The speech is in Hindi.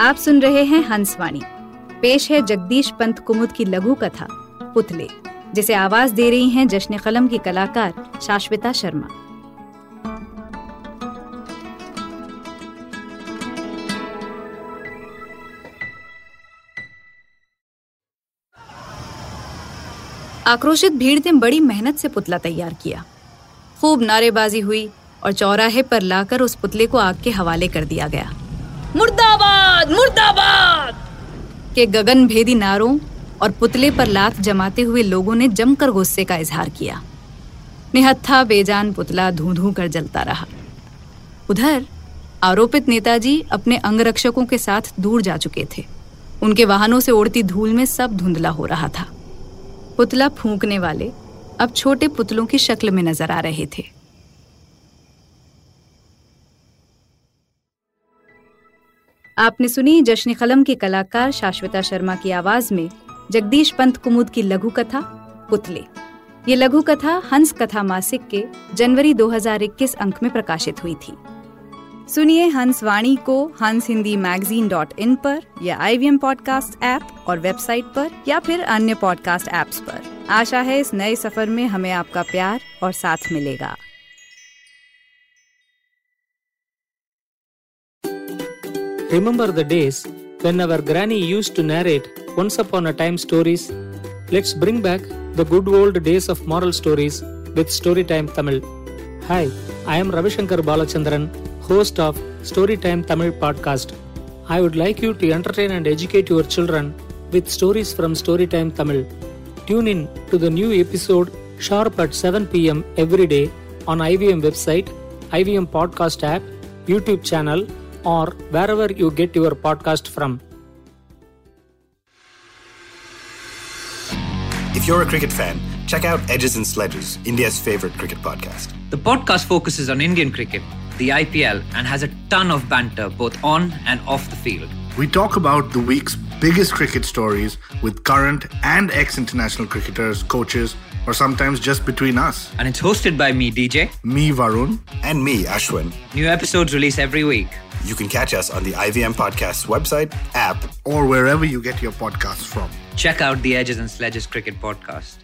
आप सुन रहे हैं हंसवाणी। पेश है जगदीश पंत कुमुद की लघु कथा, पुतले, जिसे आवाज़ दे रही हैं जश्न कलम की कलाकार शाश्विता शर्मा। आक्रोशित भीड़ ने बड़ी मेहनत से पुतला तैयार किया। खूब नारेबाजी हुई और चौराहे पर लाकर उस पुतले को आग के हवाले कर दिया गया। मुर्दाबाद मुर्दाबाद! के गगन भेदी नारों और पुतले पर लात जमाते हुए लोगों ने जमकर गुस्से का इजहार किया। निहत्था बेजान पुतला धू धू कर जलता रहा। उधर, आरोपित नेताजी अपने अंगरक्षकों के साथ दूर जा चुके थे। उनके वाहनों से उड़ती धूल में सब धुंधला हो रहा था। पुतला फूंकने वाले अब छोटे पुतलों की शक्ल में नज़र आ रहे थे। आपने सुनी जश्न कलम के कलाकार शाश्वता शर्मा की आवाज़ में जगदीश पंत कुमुद की लघु कथा, पुतले। ये लघु कथा हंस कथा मासिक के जनवरी 2021 अंक में प्रकाशित हुई थी। सुनिए हंस वाणी को हंस हिंदी मैगजीन डॉट इन पर या आई पॉडकास्ट ऐप और वेबसाइट पर या फिर अन्य पॉडकास्ट ऐप्स पर। आशा है इस नए सफ़र में हमें आपका प्यार और साथ मिलेगा। Remember the days when our granny used to narrate once upon a time stories? Let's bring back the good old days of moral stories with Storytime Tamil. Hi, I am Ravishankar Balachandran, host of Storytime Tamil podcast. I would like you to entertain and educate your children with stories from Storytime Tamil. Tune in to the new episode sharp at 7 pm every day on IVM website, IVM podcast app, YouTube channel, or wherever you get your podcast from. If you're a cricket fan, check out Edges and Sledges, India's favorite cricket podcast. The podcast focuses on Indian cricket, the IPL, and has a ton of banter both on and off the field. We talk about the week's biggest cricket stories with current and ex international cricketers, coaches, or sometimes just between us. And it's hosted by me, DJ. Me, Varun. And me, Ashwin. New episodes release every week. You can catch us on the IVM Podcasts website, app, or wherever you get your podcasts from. Check out the Edges and Sledges Cricket Podcast.